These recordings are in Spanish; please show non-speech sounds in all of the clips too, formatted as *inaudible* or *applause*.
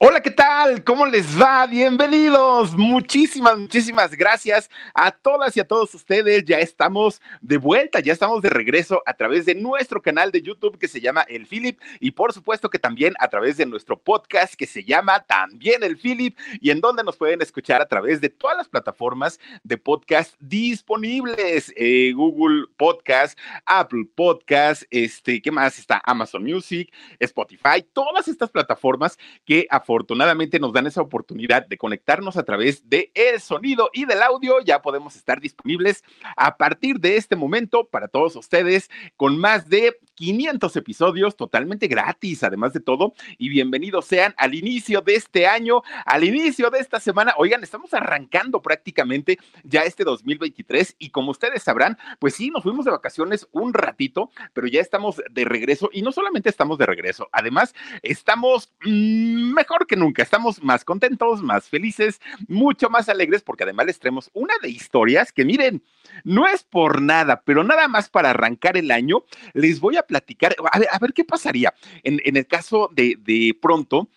Hola, ¿qué tal? ¿Cómo les va? Bienvenidos. Muchísimas, muchísimas gracias a todas y a todos ustedes. Ya estamos de vuelta, ya estamos de regreso a través de nuestro canal de YouTube que se llama El Philip y por supuesto que también a través de nuestro podcast que se llama también El Philip y en donde nos pueden escuchar a través de todas las plataformas de podcast disponibles. Eh, Google Podcast, Apple Podcast, este, ¿qué más? Está Amazon Music, Spotify, todas estas plataformas que a afortunadamente nos dan esa oportunidad de conectarnos a través de el sonido y del audio. Ya podemos estar disponibles a partir de este momento para todos ustedes con más de 500 episodios totalmente gratis, además de todo. Y bienvenidos sean al inicio de este año, al inicio de esta semana. Oigan, estamos arrancando prácticamente ya este 2023 y como ustedes sabrán, pues sí, nos fuimos de vacaciones un ratito, pero ya estamos de regreso y no solamente estamos de regreso, además estamos mm, mejor que nunca. Estamos más contentos, más felices, mucho más alegres, porque además les traemos una de historias que miren, no es por nada, pero nada más para arrancar el año, les voy a platicar, a ver, qué pasaría en, el caso de, de pronto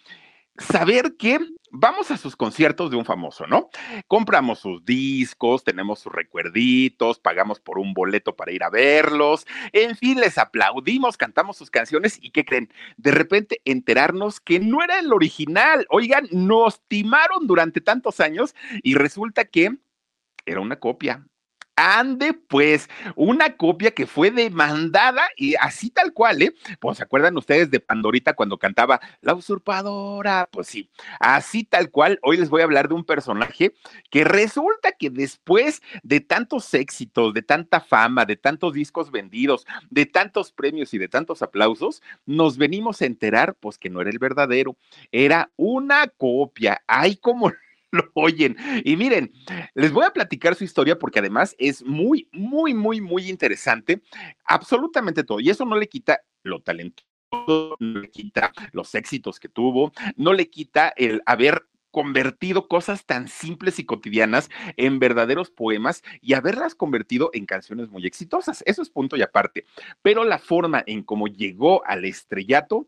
saber que vamos a sus conciertos de un famoso, ¿no? Compramos sus discos, tenemos sus recuerditos, pagamos por un boleto para ir a verlos, en fin, les aplaudimos, cantamos sus canciones y ¿qué creen? De repente enterarnos que no era el original. Oigan, nos timaron durante tantos años y resulta que era una copia, Ande, pues, una copia que fue demandada y así tal cual, ¿eh? Pues, ¿se acuerdan ustedes de Pandorita cuando cantaba La usurpadora? Pues sí, así tal cual. Hoy les voy a hablar de un personaje que resulta que después de tantos éxitos, de tanta fama, de tantos discos vendidos, de tantos premios y de tantos aplausos, nos venimos a enterar, pues, que no era el verdadero, era una copia. Ay, como lo oyen. Y miren, les voy a platicar su historia porque además es muy, muy, muy, muy interesante. Absolutamente todo. Y eso no le quita lo talentoso, no le quita los éxitos que tuvo, no le quita el haber convertido cosas tan simples y cotidianas en verdaderos poemas y haberlas convertido en canciones muy exitosas. Eso es punto y aparte. Pero la forma en cómo llegó al estrellato,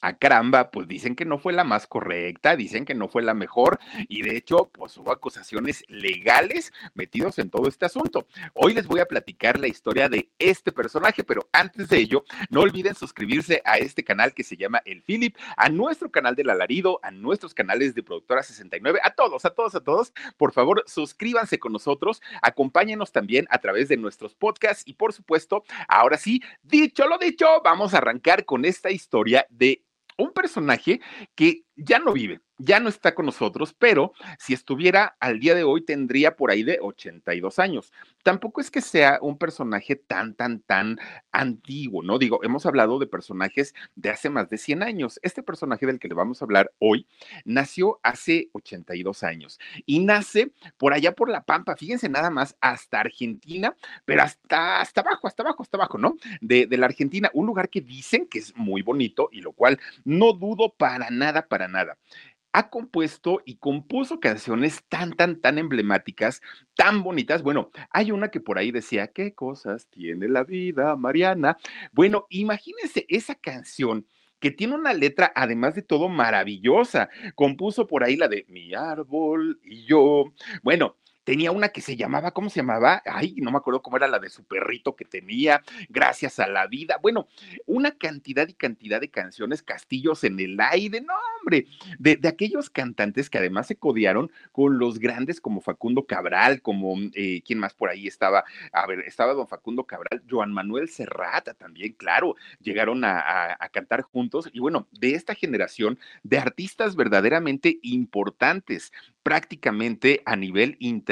a caramba, pues dicen que no fue la más correcta, dicen que no fue la mejor y de hecho, pues hubo acusaciones legales metidos en todo este asunto. Hoy les voy a platicar la historia de este personaje, pero antes de ello, no olviden suscribirse a este canal que se llama El Philip, a nuestro canal del alarido, a nuestros canales de Productora 69, a todos, a todos, a todos. Por favor, suscríbanse con nosotros, acompáñenos también a través de nuestros podcasts y por supuesto, ahora sí, dicho lo dicho, vamos a arrancar con esta historia de un personaje que ya no vive, ya no está con nosotros, pero si estuviera al día de hoy tendría por ahí de 82 años. Tampoco es que sea un personaje tan, tan, tan antiguo, ¿no? Digo, hemos hablado de personajes de hace más de 100 años. Este personaje del que le vamos a hablar hoy nació hace 82 años y nace por allá por La Pampa, fíjense nada más, hasta Argentina, pero hasta, hasta abajo, hasta abajo, hasta abajo, ¿no? De, de la Argentina, un lugar que dicen que es muy bonito y lo cual no dudo para nada, para nada ha compuesto y compuso canciones tan, tan, tan emblemáticas, tan bonitas. Bueno, hay una que por ahí decía, ¿qué cosas tiene la vida, Mariana? Bueno, imagínense esa canción que tiene una letra, además de todo, maravillosa. Compuso por ahí la de Mi árbol y yo. Bueno, tenía una que se llamaba, ¿cómo se llamaba? Ay, no me acuerdo cómo era la de su perrito que tenía, Gracias a la vida. Bueno, una cantidad y cantidad de canciones, Castillos en el aire, no, hombre, de, aquellos cantantes que además se codiaron con los grandes como Facundo Cabral, como, eh, ¿quién más por ahí estaba? A ver, estaba don Facundo Cabral, Joan Manuel Serrata también, claro, llegaron a, a cantar juntos y bueno, de esta generación de artistas verdaderamente importantes, prácticamente a nivel internacional.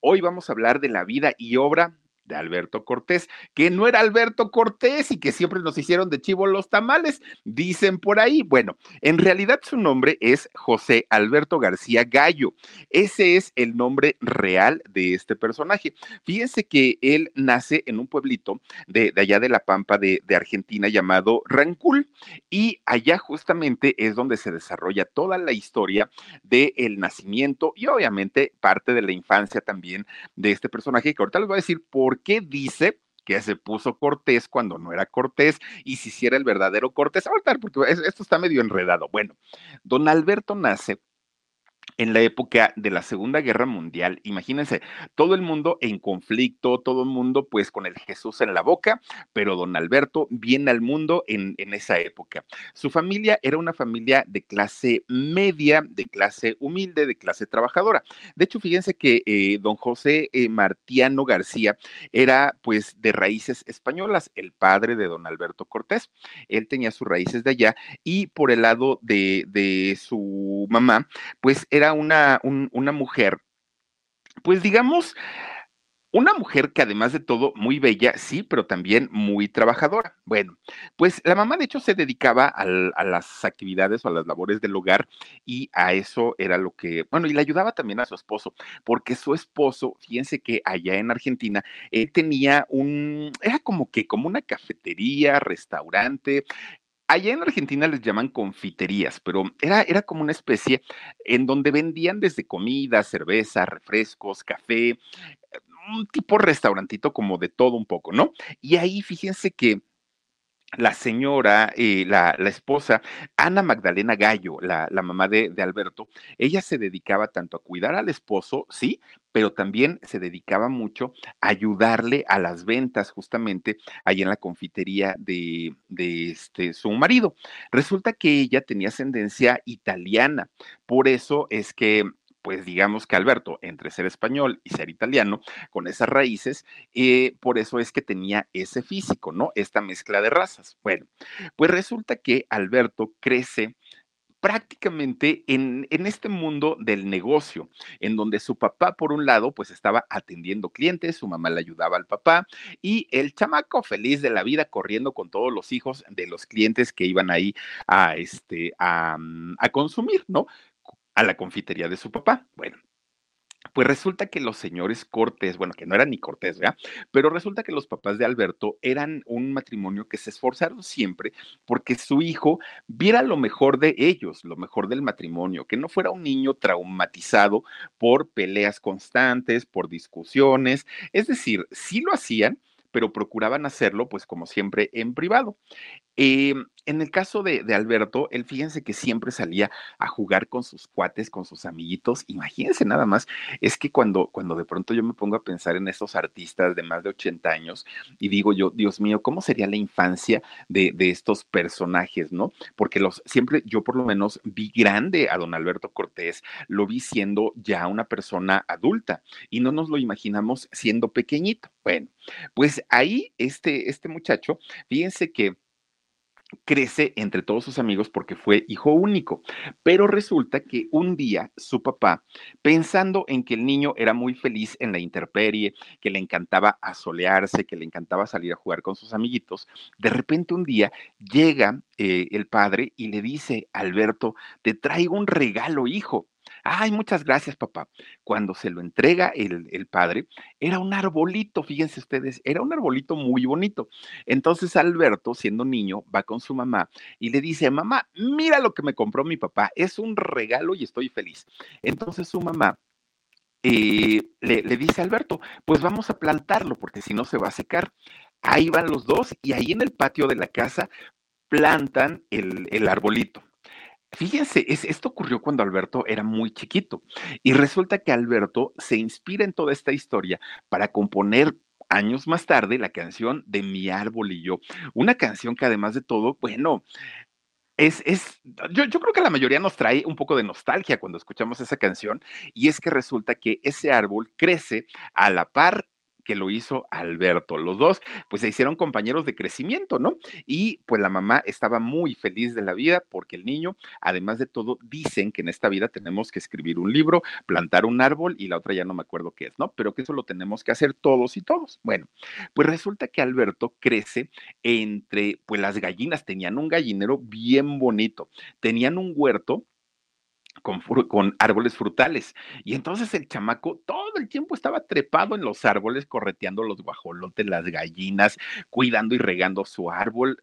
Hoy vamos a hablar de la vida y obra de Alberto Cortés, que no era Alberto Cortés y que siempre nos hicieron de chivo los tamales, dicen por ahí. Bueno, en realidad su nombre es José Alberto García Gallo. Ese es el nombre real de este personaje. Fíjense que él nace en un pueblito de, allá de la Pampa de, de Argentina llamado Rancul y allá justamente es donde se desarrolla toda la historia del el nacimiento y obviamente parte de la infancia también de este personaje que ahorita les voy a decir por qué dice que se puso Cortés cuando no era Cortés y si hiciera el verdadero Cortés. Ahorita, porque esto está medio enredado. Bueno, don Alberto nace en la época de la Segunda Guerra Mundial, imagínense, todo el mundo en conflicto, todo el mundo pues con el Jesús en la boca, pero don Alberto viene al mundo en, en esa época. Su familia era una familia de clase media, de clase humilde, de clase trabajadora. De hecho, fíjense que eh, don José eh, Martiano García era pues de raíces españolas, el padre de don Alberto Cortés. Él tenía sus raíces de allá y por el lado de, de su mamá, pues era una, una mujer, pues digamos, una mujer que además de todo, muy bella, sí, pero también muy trabajadora. Bueno, pues la mamá de hecho se dedicaba a las actividades o a las labores del hogar y a eso era lo que, bueno, y le ayudaba también a su esposo, porque su esposo, fíjense que allá en Argentina, él tenía un, era como que, como una cafetería, restaurante, Allá en Argentina les llaman confiterías, pero era, era como una especie en donde vendían desde comida, cerveza, refrescos, café, un tipo restaurantito como de todo un poco, ¿no? Y ahí fíjense que la señora, la, la, esposa, Ana Magdalena Gallo, la, la mamá de, de, Alberto, ella se dedicaba tanto a cuidar al esposo, sí, pero también se dedicaba mucho a ayudarle a las ventas justamente ahí en la confitería de, de este, su marido. Resulta que ella tenía ascendencia italiana, por eso es que pues digamos que Alberto, entre ser español y ser italiano, con esas raíces, eh, por eso es que tenía ese físico, ¿no? Esta mezcla de razas. Bueno, pues resulta que Alberto crece prácticamente en, en, este mundo del negocio, en donde su papá, por un lado, pues estaba atendiendo clientes, su mamá le ayudaba al papá y el chamaco feliz de la vida corriendo con todos los hijos de los clientes que iban ahí a, este, a, a consumir, ¿no? A la confitería de su papá. Bueno, pues resulta que los señores Cortés, bueno, que no eran ni Cortés, ¿verdad? Pero resulta que los papás de Alberto eran un matrimonio que se esforzaron siempre porque su hijo viera lo mejor de ellos, lo mejor del matrimonio, que no fuera un niño traumatizado por peleas constantes, por discusiones. Es decir, sí lo hacían, pero procuraban hacerlo, pues como siempre, en privado. Eh, en el caso de, de, Alberto, él fíjense que siempre salía a jugar con sus cuates, con sus amiguitos. Imagínense nada más, es que cuando, cuando de pronto yo me pongo a pensar en estos artistas de más de 80 años y digo yo, Dios mío, ¿cómo sería la infancia de, de estos personajes, no? Porque los siempre, yo por lo menos vi grande a don Alberto Cortés, lo vi siendo ya una persona adulta y no nos lo imaginamos siendo pequeñito. Bueno, pues ahí este, este muchacho, fíjense que crece entre todos sus amigos porque fue hijo único. Pero resulta que un día su papá, pensando en que el niño era muy feliz en la intemperie, que le encantaba asolearse, que le encantaba salir a jugar con sus amiguitos, de repente un día llega eh, el padre y le dice, Alberto, te traigo un regalo, hijo. Ay, muchas gracias, papá. Cuando se lo entrega el, el, padre, era un arbolito, fíjense ustedes, era un arbolito muy bonito. Entonces Alberto, siendo niño, va con su mamá y le dice, mamá, mira lo que me compró mi papá, es un regalo y estoy feliz. Entonces su mamá eh, le, le, dice a Alberto, pues vamos a plantarlo porque si no se va a secar. Ahí van los dos y ahí en el patio de la casa plantan el, el arbolito. Fíjense, es, esto ocurrió cuando Alberto era muy chiquito y resulta que Alberto se inspira en toda esta historia para componer años más tarde la canción de Mi árbol y yo, una canción que además de todo, bueno, es, es yo, yo, creo que la mayoría nos trae un poco de nostalgia cuando escuchamos esa canción, y es que resulta que ese árbol crece a la par que lo hizo Alberto. Los dos, pues se hicieron compañeros de crecimiento, ¿no? Y pues la mamá estaba muy feliz de la vida porque el niño, además de todo, dicen que en esta vida tenemos que escribir un libro, plantar un árbol y la otra ya no me acuerdo qué es, ¿no? Pero que eso lo tenemos que hacer todos y todos. Bueno, pues resulta que Alberto crece entre, pues las gallinas tenían un gallinero bien bonito, tenían un huerto con, con, árboles frutales. Y entonces el chamaco todo el tiempo estaba trepado en los árboles, correteando los guajolotes, las gallinas, cuidando y regando su árbol.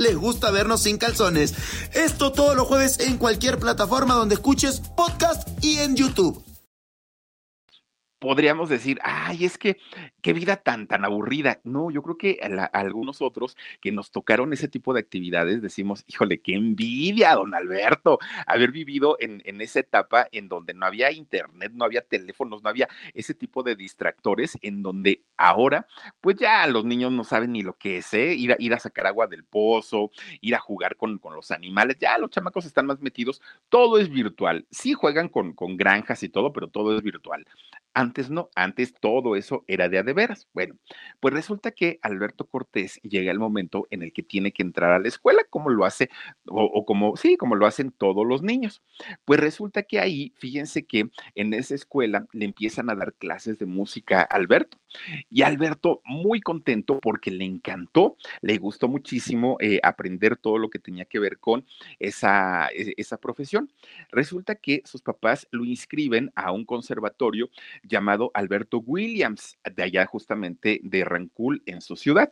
les gusta vernos sin calzones. Esto todos los jueves en cualquier plataforma donde escuches podcast y en YouTube podríamos decir, ay, es que qué vida tan, tan aburrida. No, yo creo que a, algunos otros que nos tocaron ese tipo de actividades decimos, híjole, qué envidia, don Alberto, haber vivido en, en esa etapa en donde no había internet, no había teléfonos, no había ese tipo de distractores, en donde ahora, pues ya los niños no saben ni lo que es, ¿eh? ir, a, ir a sacar agua del pozo, ir a jugar con, con los animales, ya los chamacos están más metidos, todo es virtual. Sí juegan con, con granjas y todo, pero todo es virtual. Antes no, antes todo eso era de a veras. Bueno, pues resulta que Alberto Cortés llega el momento en el que tiene que entrar a la escuela, como lo hace, o, como, sí, como lo hacen todos los niños. Pues resulta que ahí, fíjense que en esa escuela le empiezan a dar clases de música a Alberto. Y Alberto muy contento porque le encantó, le gustó muchísimo eh, aprender todo lo que tenía que ver con esa, e, esa profesión. Resulta que sus papás lo inscriben a un conservatorio llamado Alberto Williams, de allá justamente de Rancul, en su ciudad.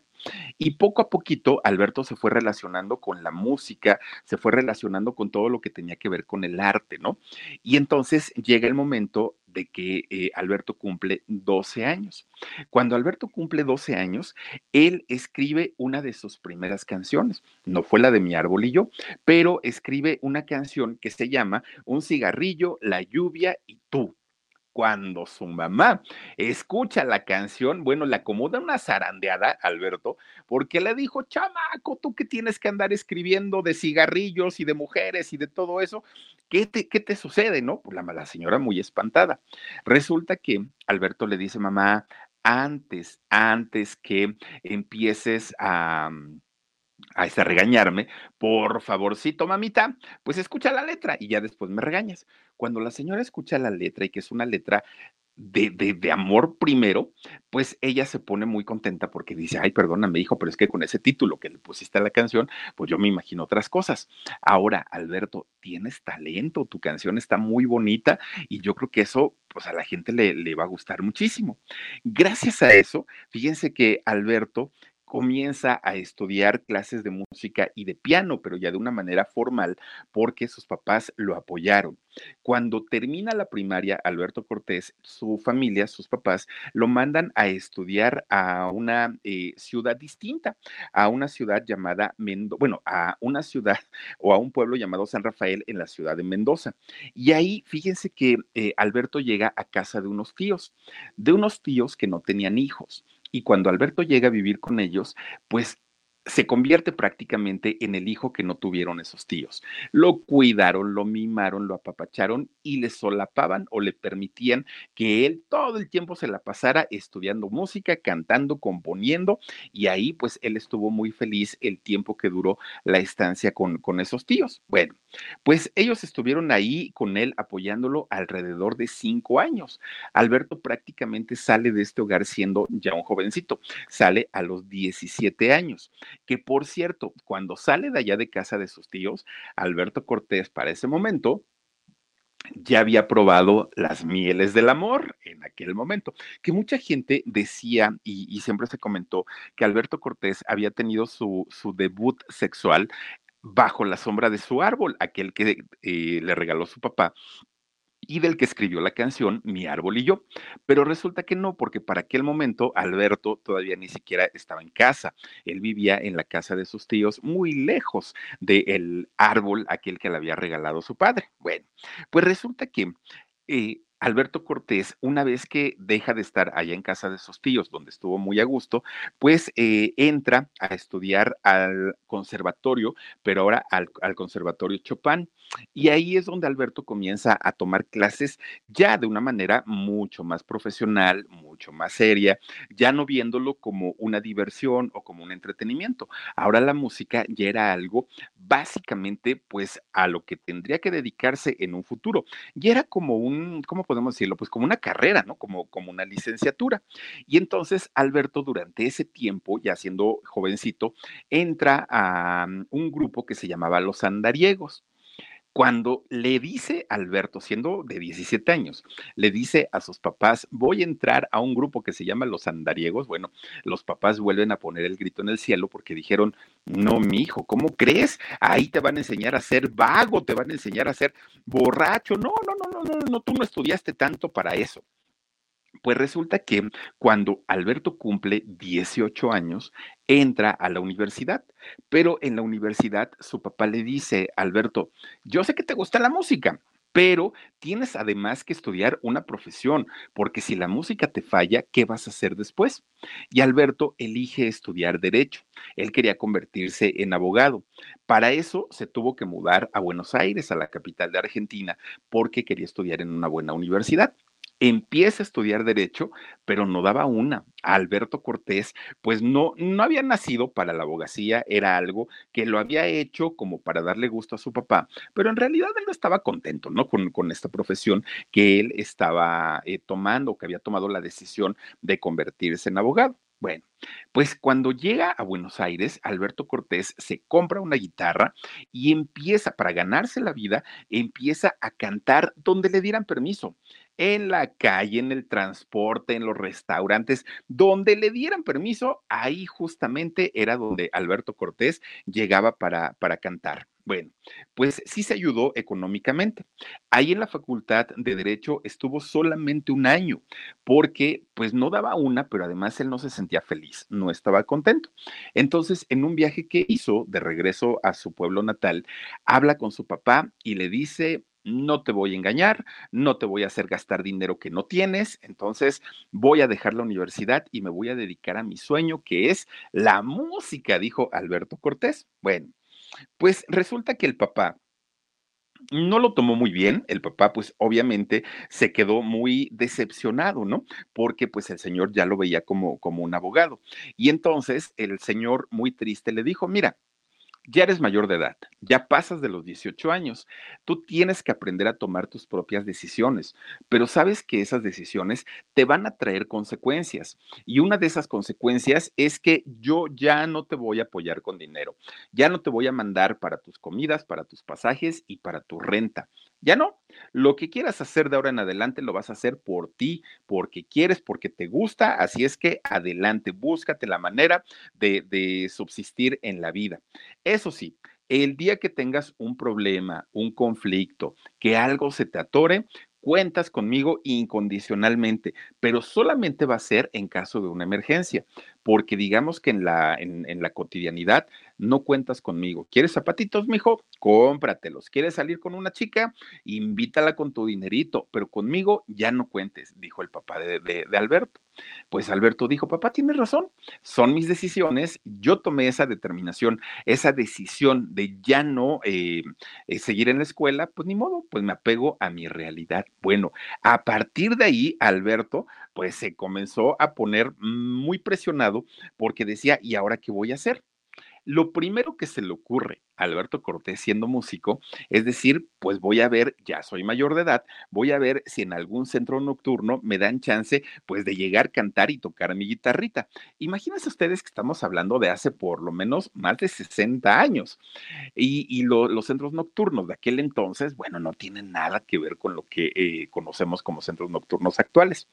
Y poco a poquito Alberto se fue relacionando con la música, se fue relacionando con todo lo que tenía que ver con el arte, ¿no? Y entonces llega el momento de que eh, Alberto cumple 12 años. Cuando Alberto cumple 12 años, él escribe una de sus primeras canciones. No fue la de Mi árbol y yo, pero escribe una canción que se llama Un cigarrillo, la lluvia y tú cuando su mamá escucha la canción, bueno, le acomoda una zarandeada, Alberto, porque le dijo, chamaco, tú que tienes que andar escribiendo de cigarrillos y de mujeres y de todo eso, ¿qué te, qué te sucede, no? Pues la, mala señora muy espantada. Resulta que Alberto le dice, mamá, antes, antes que empieces a a ese regañarme, por favorcito, mamita, pues escucha la letra y ya después me regañas. Cuando la señora escucha la letra y que es una letra de, de, de, amor primero, pues ella se pone muy contenta porque dice, ay, perdóname, hijo, pero es que con ese título que le pusiste a la canción, pues yo me imagino otras cosas. Ahora, Alberto, tienes talento, tu canción está muy bonita y yo creo que eso, pues a la gente le, le va a gustar muchísimo. Gracias a eso, fíjense que Alberto comienza a estudiar clases de música y de piano, pero ya de una manera formal, porque sus papás lo apoyaron. Cuando termina la primaria, Alberto Cortés, su familia, sus papás, lo mandan a estudiar a una eh, ciudad distinta, a una ciudad llamada Mendoza, bueno, a una ciudad *laughs* o a un pueblo llamado San Rafael en la ciudad de Mendoza. Y ahí, fíjense que eh, Alberto llega a casa de unos tíos, de unos tíos que no tenían hijos. Y cuando Alberto llega a vivir con ellos, pues se convierte prácticamente en el hijo que no tuvieron esos tíos. Lo cuidaron, lo mimaron, lo apapacharon y le solapaban o le permitían que él todo el tiempo se la pasara estudiando música, cantando, componiendo y ahí pues él estuvo muy feliz el tiempo que duró la estancia con, con esos tíos. Bueno, pues ellos estuvieron ahí con él apoyándolo alrededor de cinco años. Alberto prácticamente sale de este hogar siendo ya un jovencito, sale a los 17 años que por cierto, cuando sale de allá de casa de sus tíos, Alberto Cortés para ese momento ya había probado las mieles del amor en aquel momento, que mucha gente decía y, siempre se comentó que Alberto Cortés había tenido su, su debut sexual bajo la sombra de su árbol, aquel que eh, le regaló su papá y del que escribió la canción Mi árbol y yo. Pero resulta que no, porque para aquel momento Alberto todavía ni siquiera estaba en casa. Él vivía en la casa de sus tíos, muy lejos del árbol aquel que le había regalado su padre. Bueno, pues resulta que... Eh, Alberto Cortés, una vez que deja de estar allá en casa de sus tíos, donde estuvo muy a gusto, pues eh, entra a estudiar al conservatorio, pero ahora al, conservatorio Chopin. Y ahí es donde Alberto comienza a tomar clases ya de una manera mucho más profesional, mucho más seria, ya no viéndolo como una diversión o como un entretenimiento. Ahora la música ya era algo básicamente pues a lo que tendría que dedicarse en un futuro. Y era como un, ¿cómo podemos decirlo? Pues como una carrera, ¿no? Como, como una licenciatura. Y entonces Alberto durante ese tiempo, ya siendo jovencito, entra a mm, un grupo que se llamaba Los Andariegos cuando le dice Alberto, siendo de 17 años, le dice a sus papás, voy a entrar a un grupo que se llama Los Andariegos, bueno, los papás vuelven a poner el grito en el cielo porque dijeron, no, mi hijo, ¿cómo crees? Ahí te van a enseñar a ser vago, te van a enseñar a ser borracho. No, no, no, no, no, no, tú no estudiaste tanto para eso. Pues resulta que cuando Alberto cumple 18 años, entra a la universidad, pero en la universidad su papá le dice, Alberto, yo sé que te gusta la música, pero tienes además que estudiar una profesión, porque si la música te falla, ¿qué vas a hacer después? Y Alberto elige estudiar derecho. Él quería convertirse en abogado. Para eso se tuvo que mudar a Buenos Aires, a la capital de Argentina, porque quería estudiar en una buena universidad empieza a estudiar derecho, pero no daba una. Alberto Cortés, pues no, no había nacido para la abogacía, era algo que lo había hecho como para darle gusto a su papá, pero en realidad él no estaba contento, ¿no? Con, con esta profesión que él estaba eh, tomando, que había tomado la decisión de convertirse en abogado. Bueno, pues cuando llega a Buenos Aires, Alberto Cortés se compra una guitarra y empieza, para ganarse la vida, empieza a cantar donde le dieran permiso en la calle, en el transporte, en los restaurantes, donde le dieran permiso, ahí justamente era donde Alberto Cortés llegaba para, para cantar. Bueno, pues sí se ayudó económicamente. Ahí en la Facultad de Derecho estuvo solamente un año, porque pues no daba una, pero además él no se sentía feliz, no estaba contento. Entonces, en un viaje que hizo de regreso a su pueblo natal, habla con su papá y le dice, no te voy a engañar, no te voy a hacer gastar dinero que no tienes, entonces voy a dejar la universidad y me voy a dedicar a mi sueño, que es la música, dijo Alberto Cortés. Bueno, pues resulta que el papá no lo tomó muy bien, el papá pues obviamente se quedó muy decepcionado, ¿no? Porque pues el señor ya lo veía como, como un abogado. Y entonces el señor muy triste le dijo, mira, ya eres mayor de edad, ya pasas de los 18 años, tú tienes que aprender a tomar tus propias decisiones, pero sabes que esas decisiones te van a traer consecuencias y una de esas consecuencias es que yo ya no te voy a apoyar con dinero, ya no te voy a mandar para tus comidas, para tus pasajes y para tu renta. Ya no. Lo que quieras hacer de ahora en adelante lo vas a hacer por ti, porque quieres, porque te gusta. Así es que adelante, búscate la manera de, de subsistir en la vida. Eso sí, el día que tengas un problema, un conflicto, que algo se te atore, cuentas conmigo incondicionalmente, pero solamente va a ser en caso de una emergencia, porque digamos que en la, en, la cotidianidad no cuentas conmigo. ¿Quieres zapatitos, mijo? Cómpratelos. ¿Quieres salir con una chica? Invítala con tu dinerito, pero conmigo ya no cuentes, dijo el papá de, de, Alberto. Pues Alberto dijo, papá, tienes razón, son mis decisiones, yo tomé esa determinación, esa decisión de ya no eh, eh, seguir en la escuela, pues ni modo, pues me apego a mi realidad. Bueno, a partir de ahí, Alberto, pues se comenzó a poner muy presionado porque decía, ¿y ahora qué voy a hacer? Lo primero que se le ocurre a Alberto Cortés siendo músico es decir, pues voy a ver, ya soy mayor de edad, voy a ver si en algún centro nocturno me dan chance pues de llegar, cantar y tocar mi guitarrita. Imagínense ustedes que estamos hablando de hace por lo menos más de 60 años y, los centros nocturnos de aquel entonces, bueno, no tienen nada que ver con lo que eh, conocemos como centros nocturnos actuales.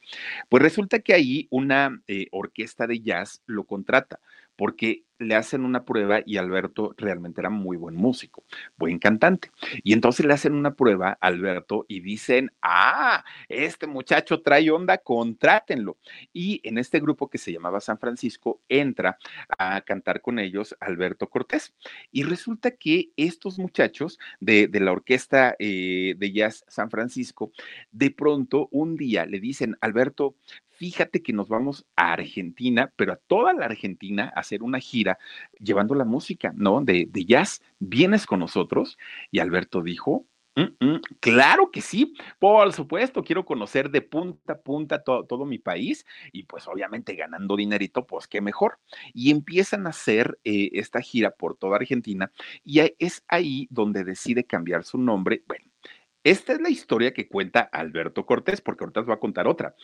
Pues resulta que ahí una eh, orquesta de jazz lo contrata porque le hacen una prueba y Alberto realmente era muy buen músico, buen cantante. Y entonces le hacen una prueba a Alberto y dicen, ah, este muchacho trae onda, contrátenlo. Y en este grupo que se llamaba San Francisco entra a cantar con ellos Alberto Cortés. Y resulta que estos muchachos de, la orquesta eh, de jazz San Francisco, de pronto un día le dicen, Alberto, fíjate que nos vamos a Argentina, pero a toda la Argentina a hacer una gira llevando la música, ¿no? De, jazz, ¿vienes con nosotros? Y Alberto dijo, Mm, mm, claro que sí, por supuesto, quiero conocer de punta a punta todo mi país y pues obviamente ganando dinerito, pues qué mejor. Y empiezan a hacer eh, esta gira por toda Argentina y es ahí donde decide cambiar su nombre. Bueno, esta es la historia que cuenta Alberto Cortés, porque ahorita os va a contar otra.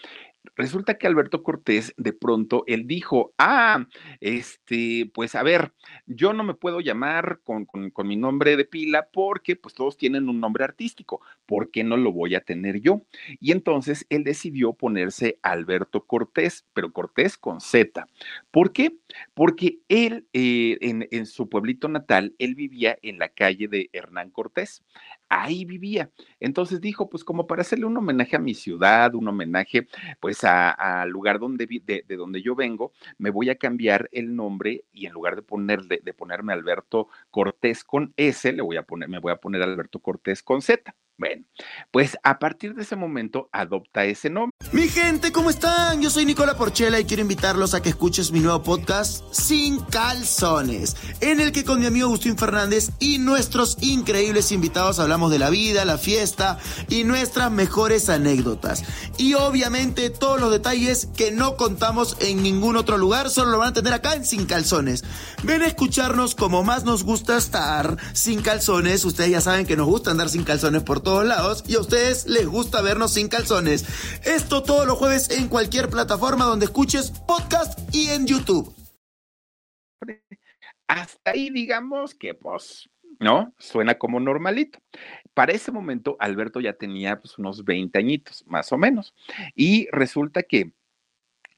Resulta que Alberto Cortés, de pronto, él dijo, ah, este, pues a ver, yo no me puedo llamar con, mi nombre de pila porque pues todos tienen un nombre artístico, ¿por qué no lo voy a tener yo? Y entonces él decidió ponerse Alberto Cortés, pero Cortés con Z. ¿Por qué? Porque él, eh, en, en su pueblito natal, él vivía en la calle de Hernán Cortés ahí vivía. Entonces dijo, pues como para hacerle un homenaje a mi ciudad, un homenaje pues al lugar donde de, de, donde yo vengo, me voy a cambiar el nombre y en lugar de ponerle, de ponerme Alberto Cortés con S, le voy a poner, me voy a poner Alberto Cortés con Z. Bueno, pues a partir de ese momento adopta ese nombre. Mi gente, ¿cómo están? Yo soy Nicola Porchela y quiero invitarlos a que escuches mi nuevo podcast Sin Calzones, en el que con mi amigo Agustín Fernández y nuestros increíbles invitados hablamos de la vida, la fiesta y nuestras mejores anécdotas. Y obviamente todos los detalles que no contamos en ningún otro lugar, solo lo van a tener acá en Sin Calzones. Ven a escucharnos como más nos gusta estar sin calzones. Ustedes ya saben que nos gusta andar sin calzones por todos lados y a ustedes les gusta vernos sin calzones. Esto todos los jueves en cualquier plataforma donde escuches podcast y en YouTube. Hasta ahí digamos que pues, ¿no? Suena como normalito. Para ese momento Alberto ya tenía pues, unos 20 añitos, más o menos. Y resulta que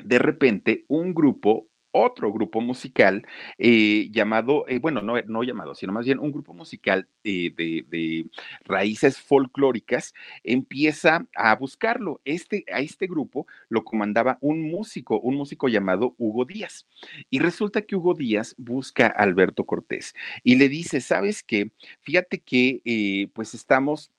de repente un grupo otro grupo musical eh, llamado, eh, bueno, no, no, llamado, sino más bien un grupo musical eh, de, raíces folclóricas empieza a buscarlo. Este, a este grupo lo comandaba un músico, un músico llamado Hugo Díaz. Y resulta que Hugo Díaz busca a Alberto Cortés y le dice, ¿sabes qué? Fíjate que pues estamos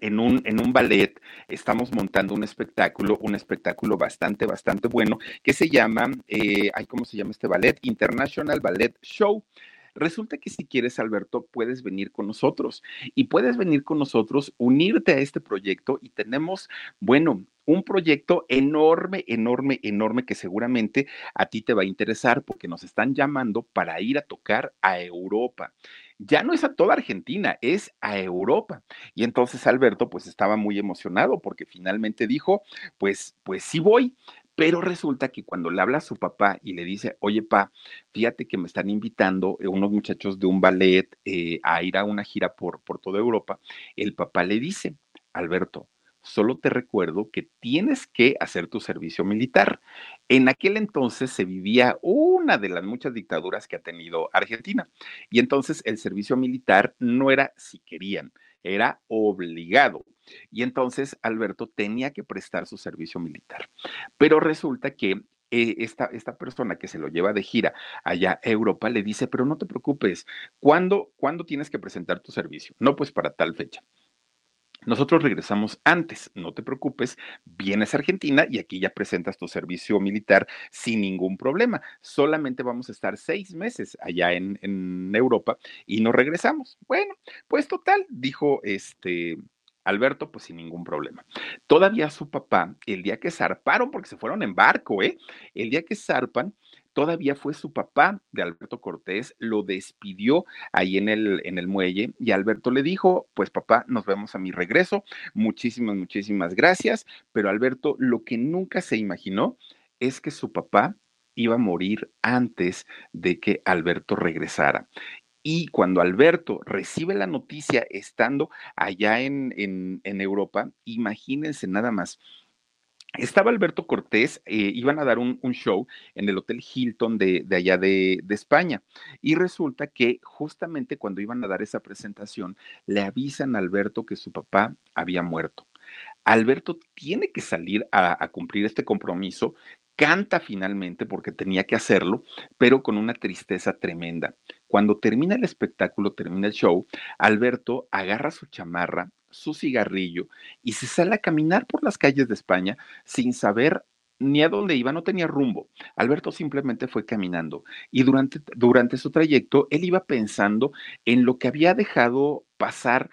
en un, en un ballet estamos montando un espectáculo, un espectáculo bastante, bastante bueno, que se llama, eh, ¿cómo se llama este ballet? International Ballet Show. Resulta que si quieres, Alberto, puedes venir con nosotros y puedes venir con nosotros, unirte a este proyecto y tenemos, bueno, un proyecto enorme, enorme, enorme que seguramente a ti te va a interesar porque nos están llamando para ir a tocar a Europa ya no es a toda Argentina, es a Europa. Y entonces Alberto pues estaba muy emocionado porque finalmente dijo, pues, pues sí voy. Pero resulta que cuando le habla a su papá y le dice, oye, pa, fíjate que me están invitando eh, unos muchachos de un ballet eh, a ir a una gira por, por toda Europa, el papá le dice, Alberto, solo te recuerdo que tienes que hacer tu servicio militar. En aquel entonces se vivía una de las muchas dictaduras que ha tenido Argentina. Y entonces el servicio militar no era si querían, era obligado. Y entonces Alberto tenía que prestar su servicio militar. Pero resulta que eh, esta, esta, persona que se lo lleva de gira allá a Europa le dice, pero no te preocupes, ¿cuándo, ¿cuándo tienes que presentar tu servicio? No, pues para tal fecha. Nosotros regresamos antes, no te preocupes, vienes a Argentina y aquí ya presentas tu servicio militar sin ningún problema. Solamente vamos a estar seis meses allá en, en Europa y nos regresamos. Bueno, pues total, dijo este Alberto, pues sin ningún problema. Todavía su papá, el día que zarparon, porque se fueron en barco, ¿eh? El día que zarpan, todavía fue su papá de Alberto Cortés, lo despidió ahí en el, en el muelle y Alberto le dijo, pues papá, nos vemos a mi regreso, muchísimas, muchísimas gracias, pero Alberto lo que nunca se imaginó es que su papá iba a morir antes de que Alberto regresara. Y cuando Alberto recibe la noticia estando allá en, en, en Europa, imagínense nada más, estaba Alberto Cortés, eh, iban a dar un, show en el Hotel Hilton de, allá de, España. Y resulta que justamente cuando iban a dar esa presentación, le avisan a Alberto que su papá había muerto. Alberto tiene que salir a, a cumplir este compromiso, canta finalmente porque tenía que hacerlo, pero con una tristeza tremenda. Cuando termina el espectáculo, termina el show, Alberto agarra su chamarra, su cigarrillo y se sale a caminar por las calles de España sin saber ni a dónde iba, no tenía rumbo. Alberto simplemente fue caminando y durante, durante su trayecto él iba pensando en lo que había dejado pasar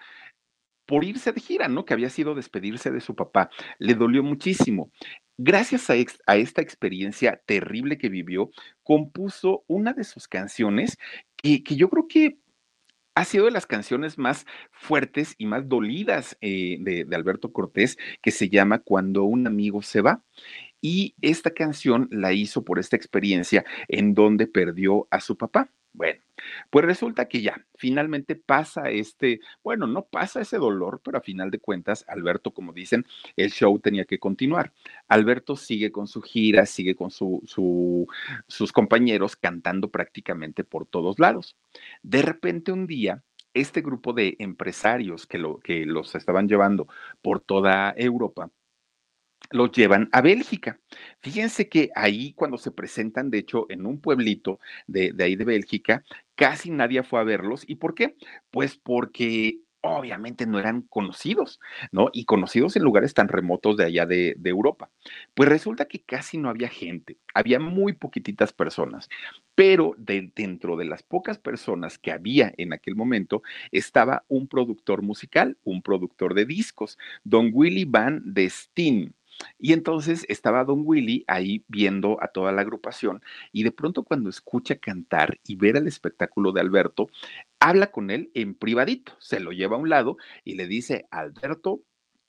por irse de gira, ¿no? Que había sido despedirse de su papá. Le dolió muchísimo. Gracias a, esta experiencia terrible que vivió, compuso una de sus canciones que yo creo que ha sido de las canciones más fuertes y más dolidas eh, de, de, Alberto Cortés, que se llama Cuando un amigo se va. Y esta canción la hizo por esta experiencia en donde perdió a su papá. Bueno, pues resulta que ya, finalmente pasa este, bueno, no pasa ese dolor, pero a final de cuentas, Alberto, como dicen, el show tenía que continuar. Alberto sigue con su gira, sigue con su, su, sus compañeros cantando prácticamente por todos lados. De repente un día, este grupo de empresarios que, lo, que los estaban llevando por toda Europa, los llevan a Bélgica. Fíjense que ahí cuando se presentan, de hecho, en un pueblito de, ahí de Bélgica, casi nadie fue a verlos. ¿Y por qué? Pues porque obviamente no eran conocidos, ¿no? Y conocidos en lugares tan remotos de allá de, Europa. Pues resulta que casi no había gente, había muy poquititas personas, pero de, dentro de las pocas personas que había en aquel momento estaba un productor musical, un productor de discos, don Willy Van de Steen. Y entonces estaba Don Willy ahí viendo a toda la agrupación y de pronto cuando escucha cantar y ver el espectáculo de Alberto, habla con él en privadito, se lo lleva a un lado y le dice, Alberto,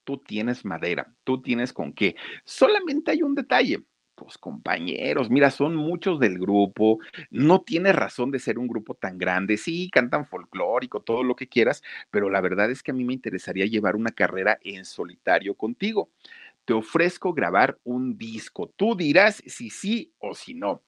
tú tienes madera, tú tienes con qué. Solamente hay un detalle. Pues compañeros, mira, son muchos del grupo, no tiene razón de ser un grupo tan grande, sí, cantan folclórico, todo lo que quieras, pero la verdad es que a mí me interesaría llevar una carrera en solitario contigo te ofrezco grabar un disco. Tú dirás si sí o si no.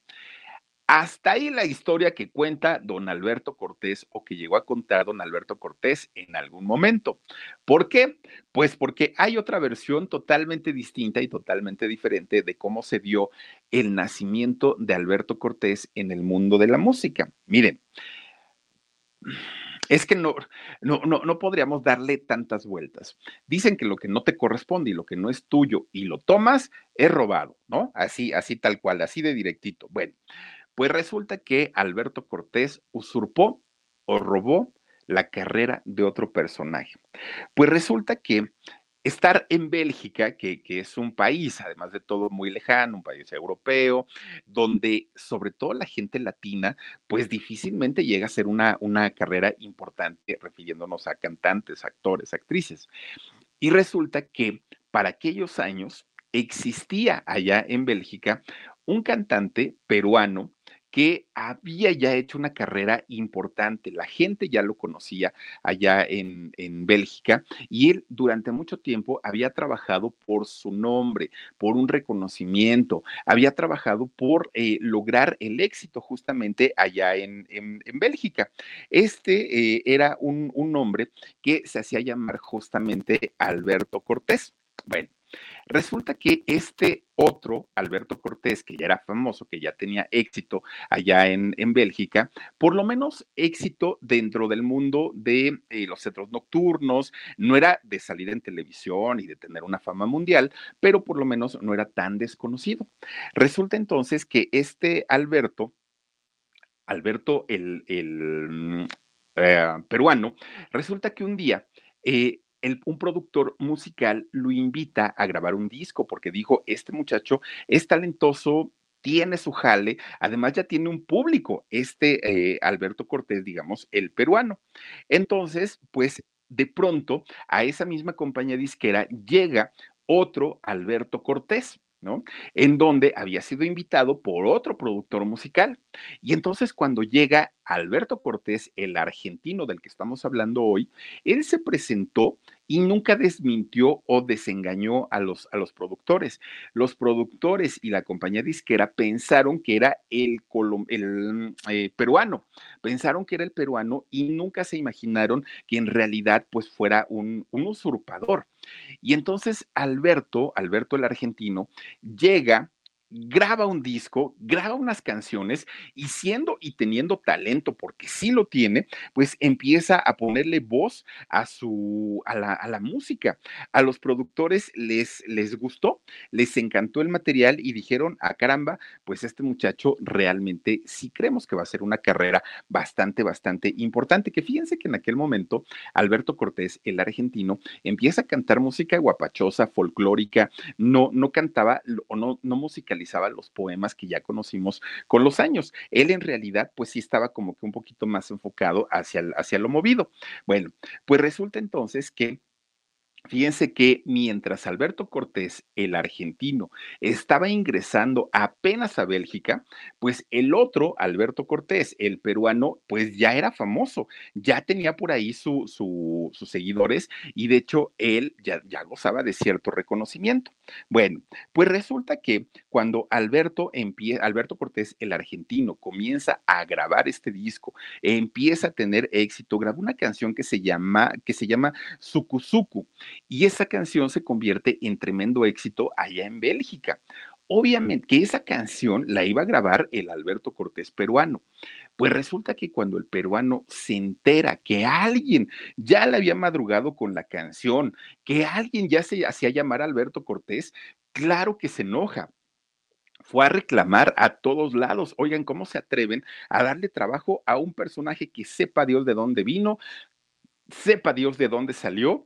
Hasta ahí la historia que cuenta don Alberto Cortés o que llegó a contar don Alberto Cortés en algún momento. ¿Por qué? Pues porque hay otra versión totalmente distinta y totalmente diferente de cómo se dio el nacimiento de Alberto Cortés en el mundo de la música. Miren, es que no, no, no, no podríamos darle tantas vueltas. Dicen que lo que no te corresponde y lo que no es tuyo y lo tomas es robado, ¿no? Así, así tal cual, así de directito. Bueno, pues resulta que Alberto Cortés usurpó o robó la carrera de otro personaje. Pues resulta que estar en Bélgica, que, que, es un país, además de todo, muy lejano, un país europeo, donde sobre todo la gente latina, pues difícilmente llega a ser una, una carrera importante, refiriéndonos a cantantes, actores, actrices. Y resulta que para aquellos años existía allá en Bélgica un cantante peruano que había ya hecho una carrera importante. La gente ya lo conocía allá en, en, Bélgica y él durante mucho tiempo había trabajado por su nombre, por un reconocimiento, había trabajado por eh, lograr el éxito justamente allá en, en, Bélgica. Este eh, era un, un hombre que se hacía llamar justamente Alberto Cortés. Bueno, Resulta que este otro, Alberto Cortés, que ya era famoso, que ya tenía éxito allá en, en Bélgica, por lo menos éxito dentro del mundo de eh, los centros nocturnos, no era de salir en televisión y de tener una fama mundial, pero por lo menos no era tan desconocido. Resulta entonces que este Alberto, Alberto el, el eh, peruano, resulta que un día eh, un productor musical lo invita a grabar un disco porque dijo, este muchacho es talentoso, tiene su jale, además ya tiene un público, este eh, Alberto Cortés, digamos, el peruano. Entonces, pues de pronto a esa misma compañía disquera llega otro Alberto Cortés. ¿No? En donde había sido invitado por otro productor musical. Y entonces cuando llega Alberto Cortés, el argentino del que estamos hablando hoy, él se presentó y nunca desmintió o desengañó a los, a los productores. Los productores y la compañía disquera pensaron que era el, eh, peruano, pensaron que era el peruano y nunca se imaginaron que en realidad pues fuera un usurpador. Y entonces Alberto, Alberto el argentino, llega graba un disco, graba unas canciones y siendo y teniendo talento, porque sí lo tiene, pues empieza a ponerle voz a su, a la, a la música. A los productores les, les gustó, les encantó el material y dijeron, a ah, caramba, pues este muchacho realmente sí creemos que va a ser una carrera bastante, bastante importante. Que fíjense que en aquel momento Alberto Cortés, el argentino, empieza a cantar música guapachosa, folclórica, no, no cantaba o no, no musicalizaba los poemas que ya conocimos con los años. Él en realidad, pues sí estaba como que un poquito más enfocado hacia, hacia lo movido. Bueno, pues resulta entonces que Fíjense que mientras Alberto Cortés, el argentino, estaba ingresando apenas a Bélgica, pues el otro, Alberto Cortés, el peruano, pues ya era famoso, ya tenía por ahí su, sus seguidores y de hecho él ya, gozaba de cierto reconocimiento. Bueno, pues resulta que cuando Alberto, Alberto Cortés, el argentino, comienza a grabar este disco, empieza a tener éxito, grabó una canción que se llama, que se llama Suku y esa canción se convierte en tremendo éxito allá en Bélgica. Obviamente que esa canción la iba a grabar el Alberto Cortés peruano. Pues resulta que cuando el peruano se entera que alguien ya le había madrugado con la canción, que alguien ya se hacía llamar Alberto Cortés, claro que se enoja fue a reclamar a todos lados. Oigan, ¿cómo se atreven a darle trabajo a un personaje que sepa Dios de dónde vino, sepa Dios de dónde salió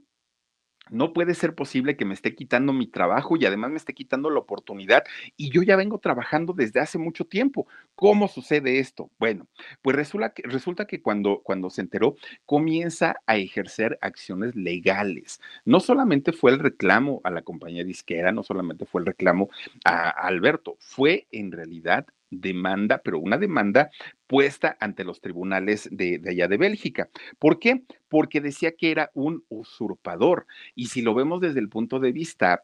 no puede ser posible que me esté quitando mi trabajo y además me esté quitando la oportunidad y yo ya vengo trabajando desde hace mucho tiempo. ¿Cómo sucede esto? Bueno, pues resulta que, cuando, cuando se enteró, comienza a ejercer acciones legales. No solamente fue el reclamo a la compañía disquera, no solamente fue el reclamo a Alberto, fue en realidad demanda, pero una demanda puesta ante los tribunales de, allá de Bélgica. ¿Por qué? Porque decía que era un usurpador. Y si lo vemos desde el punto de vista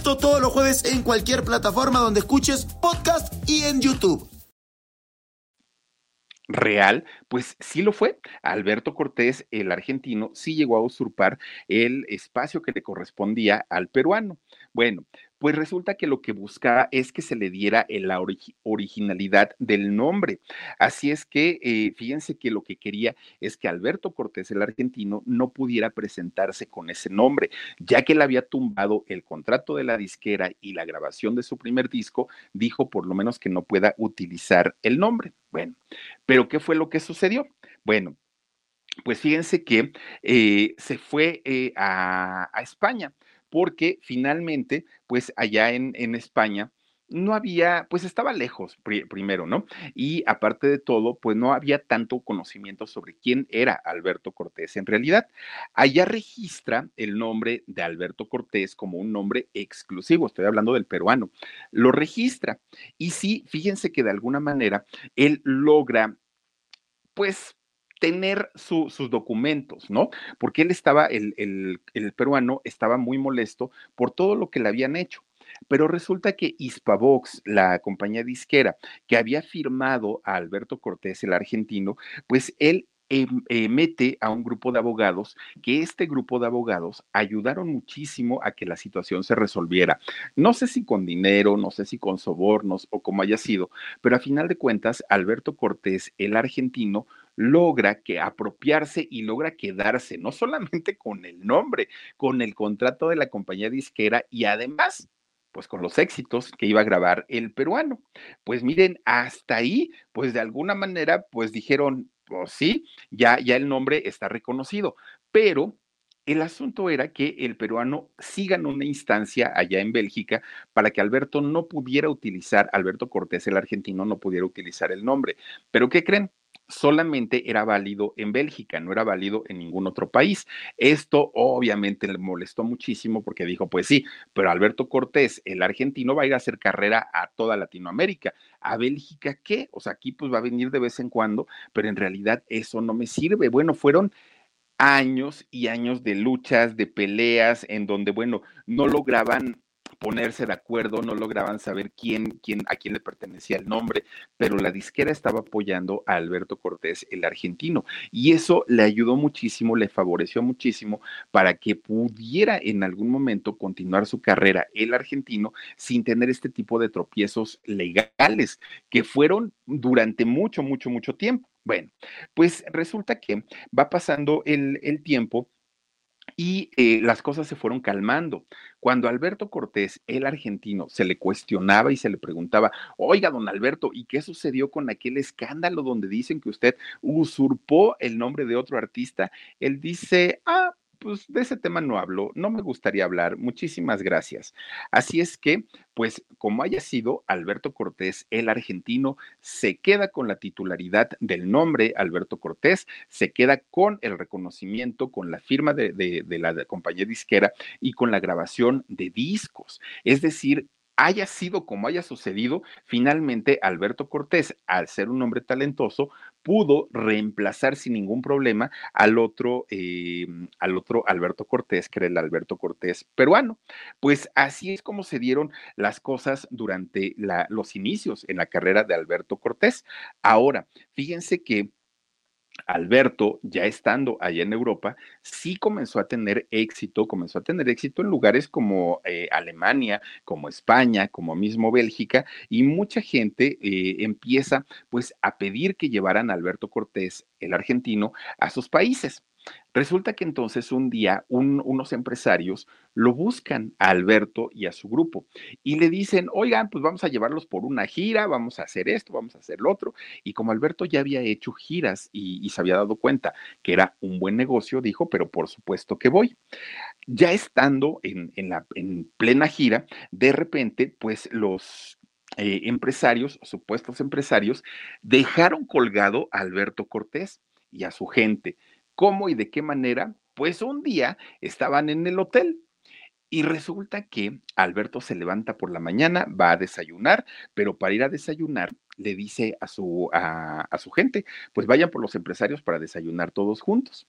Esto todos los jueves en cualquier plataforma donde escuches podcast y en YouTube. Real, pues sí lo fue. Alberto Cortés, el argentino, sí llegó a usurpar el espacio que le correspondía al peruano. Bueno, pues resulta que lo que buscaba es que se le diera la originalidad del nombre. Así es que eh, fíjense que lo que quería es que Alberto Cortés, el argentino, no pudiera presentarse con ese nombre, ya que él había tumbado el contrato de la disquera y la grabación de su primer disco, dijo por lo menos que no pueda utilizar el nombre. Bueno, pero ¿qué fue lo que sucedió? Bueno, pues fíjense que eh, se fue eh, a España porque finalmente, pues allá en, España, no había, pues estaba lejos primero, ¿no? Y aparte de todo, pues no había tanto conocimiento sobre quién era Alberto Cortés en realidad. Allá registra el nombre de Alberto Cortés como un nombre exclusivo, estoy hablando del peruano, lo registra. Y sí, fíjense que de alguna manera él logra, pues tener sus documentos, ¿no? Porque él estaba, el, el, peruano estaba muy molesto por todo lo que le habían hecho. Pero resulta que Hispavox, la compañía disquera que había firmado a Alberto Cortés, el argentino, pues él Em, mete a un grupo de abogados, que este grupo de abogados ayudaron muchísimo a que la situación se resolviera. No sé si con dinero, no sé si con sobornos o como haya sido, pero a final de cuentas, Alberto Cortés, el argentino, logra que apropiarse y logra quedarse no solamente con el nombre, con el contrato de la compañía disquera y además pues con los éxitos que iba a grabar el peruano. Pues miren, hasta ahí, pues de alguna manera, pues dijeron, pues sí, ya, ya el nombre está reconocido, pero el asunto era que el peruano siga en una instancia allá en Bélgica para que Alberto no pudiera utilizar, Alberto Cortés, el argentino, no pudiera utilizar el nombre. Pero ¿qué creen? Solamente era válido en Bélgica, no era válido en ningún otro país. Esto obviamente le molestó muchísimo porque dijo, pues sí, pero Alberto Cortés, el argentino, va a ir a hacer carrera a toda Latinoamérica. ¿A Bélgica qué? O sea, aquí pues va a venir de vez en cuando, pero en realidad eso no me sirve. Bueno, fueron años y años de luchas, de peleas, en donde, bueno, no lograban ponerse de acuerdo, no lograban saber quién, quién, a quién le pertenecía el nombre, pero la disquera estaba apoyando a Alberto Cortés, el argentino, y eso le ayudó muchísimo, le favoreció muchísimo para que pudiera en algún momento continuar su carrera, el argentino, sin tener este tipo de tropiezos legales que fueron durante mucho, mucho, mucho tiempo. Bueno, pues resulta que va pasando el, el tiempo y eh, las cosas se fueron calmando. Cuando Alberto Cortés, el argentino, se le cuestionaba y se le preguntaba, oiga, don Alberto, ¿y qué sucedió con aquel escándalo donde dicen que usted usurpó el nombre de otro artista? Él dice, ah, pues de ese tema no hablo, no me gustaría hablar, muchísimas gracias. Así es que, pues como haya sido, Alberto Cortés, el argentino, se queda con la titularidad del nombre Alberto Cortés, se queda con el reconocimiento, con la firma de, de la compañía disquera y con la grabación de discos. Es decir, haya sido como haya sucedido, finalmente Alberto Cortés, al ser un hombre talentoso, pudo reemplazar sin ningún problema al otro, eh, al otro Alberto Cortés, que era el Alberto Cortés peruano. Pues así es como se dieron las cosas durante los inicios en la carrera de Alberto Cortés. Ahora, fíjense que Alberto, ya estando allá en Europa, sí comenzó a tener éxito, comenzó a tener éxito en lugares como eh, Alemania, como España, como mismo Bélgica, y mucha gente eh, empieza pues a pedir que llevaran a Alberto Cortés, el argentino, a sus países. Resulta que entonces un día unos empresarios lo buscan a Alberto y a su grupo y le dicen, oigan, pues vamos a llevarlos por una gira, vamos a hacer esto, vamos a hacer lo otro. Y como Alberto ya había hecho giras y, se había dado cuenta que era un buen negocio, dijo, pero por supuesto que voy. Ya estando en, la, en plena gira, de repente, pues los eh, empresarios, supuestos empresarios, dejaron colgado a Alberto Cortés y a su gente ¿Cómo y de qué manera? Pues un día estaban en el hotel y resulta que Alberto se levanta por la mañana, va a desayunar, pero para ir a desayunar le dice a su, a, su gente, pues vayan por los empresarios para desayunar todos juntos.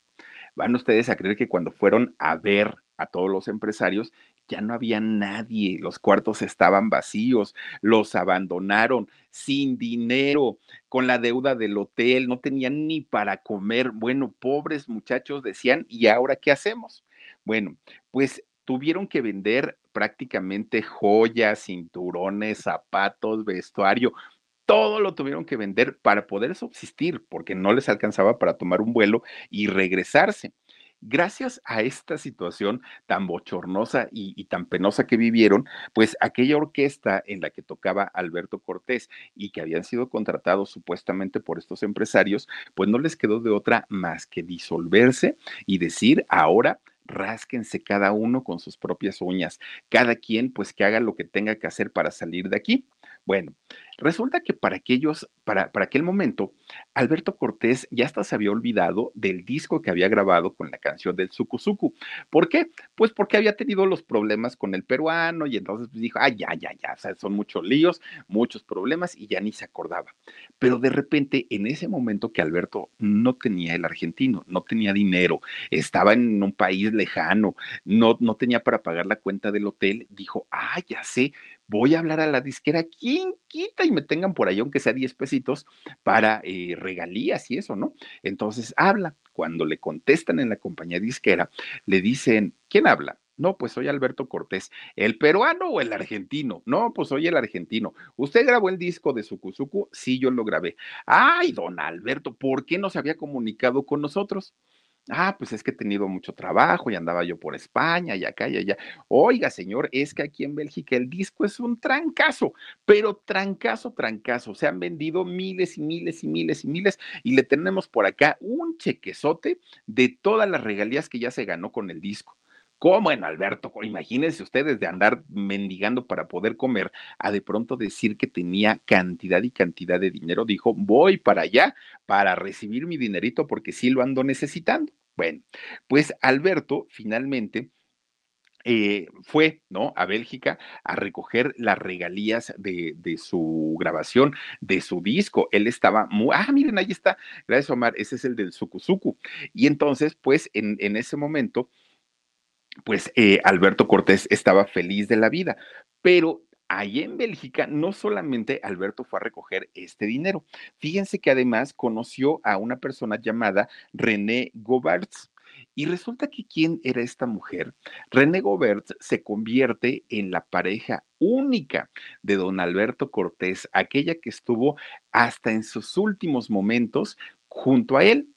Van ustedes a creer que cuando fueron a ver a todos los empresarios, ya no había nadie, los cuartos estaban vacíos, los abandonaron sin dinero, con la deuda del hotel, no tenían ni para comer. Bueno, pobres muchachos decían, ¿y ahora qué hacemos? Bueno, pues tuvieron que vender prácticamente joyas, cinturones, zapatos, vestuario, todo lo tuvieron que vender para poder subsistir, porque no les alcanzaba para tomar un vuelo y regresarse. Gracias a esta situación tan bochornosa y, tan penosa que vivieron, pues aquella orquesta en la que tocaba Alberto Cortés y que habían sido contratados supuestamente por estos empresarios, pues no les quedó de otra más que disolverse y decir ahora rásquense cada uno con sus propias uñas, cada quien pues que haga lo que tenga que hacer para salir de aquí. Bueno, resulta que para aquellos, para, para aquel momento, Alberto Cortés ya hasta se había olvidado del disco que había grabado con la canción del Suku ¿Por qué? Pues porque había tenido los problemas con el peruano y entonces pues, dijo, ah, ya, ya, ya, o sea, son muchos líos, muchos problemas y ya ni se acordaba. Pero de repente, en ese momento que Alberto no tenía el argentino, no tenía dinero, estaba en un país lejano, no, no tenía para pagar la cuenta del hotel, dijo, ah, ya sé, voy a hablar a la disquera, ¿quién quita y me tengan por ahí, aunque sea 10 pesitos, para eh, regalías y eso, ¿no? Entonces habla. Cuando le contestan en la compañía disquera, le dicen, ¿quién habla? No, pues soy Alberto Cortés. ¿El peruano o el argentino? No, pues soy el argentino. ¿Usted grabó el disco de Sucuzucu? Sí, yo lo grabé. Ay, don Alberto, ¿por qué no se había comunicado con nosotros? Ah, pues es que he tenido mucho trabajo y andaba yo por España y acá y allá. Oiga, señor, es que aquí en Bélgica el disco es un trancazo, pero trancazo, trancazo. Se han vendido miles y miles y miles y miles y le tenemos por acá un chequezote de todas las regalías que ya se ganó con el disco. ¿Cómo en Alberto? Imagínense ustedes de andar mendigando para poder comer, a de pronto decir que tenía cantidad y cantidad de dinero, dijo, voy para allá para recibir mi dinerito porque sí lo ando necesitando. Bueno, pues Alberto finalmente eh, fue, ¿no? A Bélgica a recoger las regalías de, su grabación, de su disco. Él estaba muy, ah, miren, ahí está, gracias Omar, ese es el del Sukusuku. Y entonces, pues, en ese momento, pues eh, Alberto Cortés estaba feliz de la vida, pero ahí en Bélgica no solamente Alberto fue a recoger este dinero, fíjense que además conoció a una persona llamada René Goberts. Y resulta que quién era esta mujer. René Goberts se convierte en la pareja única de don Alberto Cortés, aquella que estuvo hasta en sus últimos momentos junto a él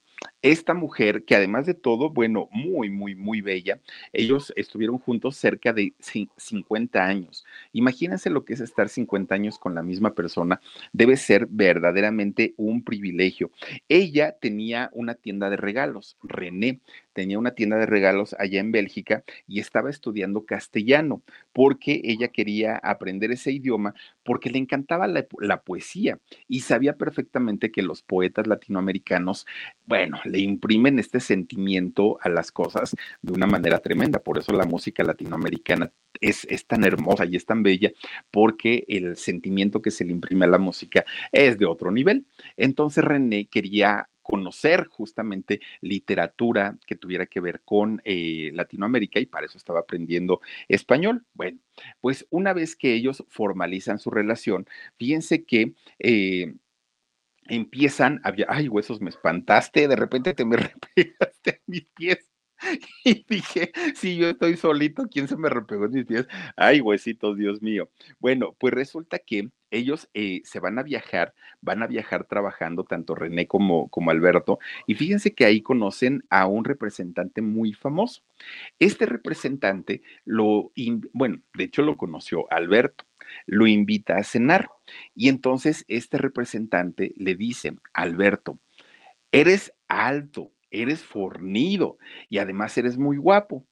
esta mujer, que además de todo, bueno, muy, muy, muy bella, ellos estuvieron juntos cerca de 50 años. Imagínense lo que es estar 50 años con la misma persona. Debe ser verdaderamente un privilegio. Ella tenía una tienda de regalos, René tenía una tienda de regalos allá en Bélgica y estaba estudiando castellano porque ella quería aprender ese idioma porque le encantaba la, la poesía y sabía perfectamente que los poetas latinoamericanos, bueno, le imprimen este sentimiento a las cosas de una manera tremenda. Por eso la música latinoamericana es, es, tan hermosa y es tan bella porque el sentimiento que se le imprime a la música es de otro nivel. Entonces René quería conocer justamente literatura que tuviera que ver con eh, Latinoamérica y para eso estaba aprendiendo español. Bueno, pues una vez que ellos formalizan su relación, fíjense que... Eh, empiezan a... Ay, huesos, me espantaste, de repente te me *laughs* repegaste a mis pies. Y dije, si yo estoy solito, ¿quién se me repegó en mis pies? Ay, huesitos, Dios mío. Bueno, pues resulta que ellos eh, se van a viajar, van a viajar trabajando, tanto René como, como Alberto, y fíjense que ahí conocen a un representante muy famoso. Este representante lo, bueno, de hecho lo conoció Alberto, lo invita a cenar, y entonces este representante le dice, Alberto, eres alto, eres fornido y además eres muy guapo.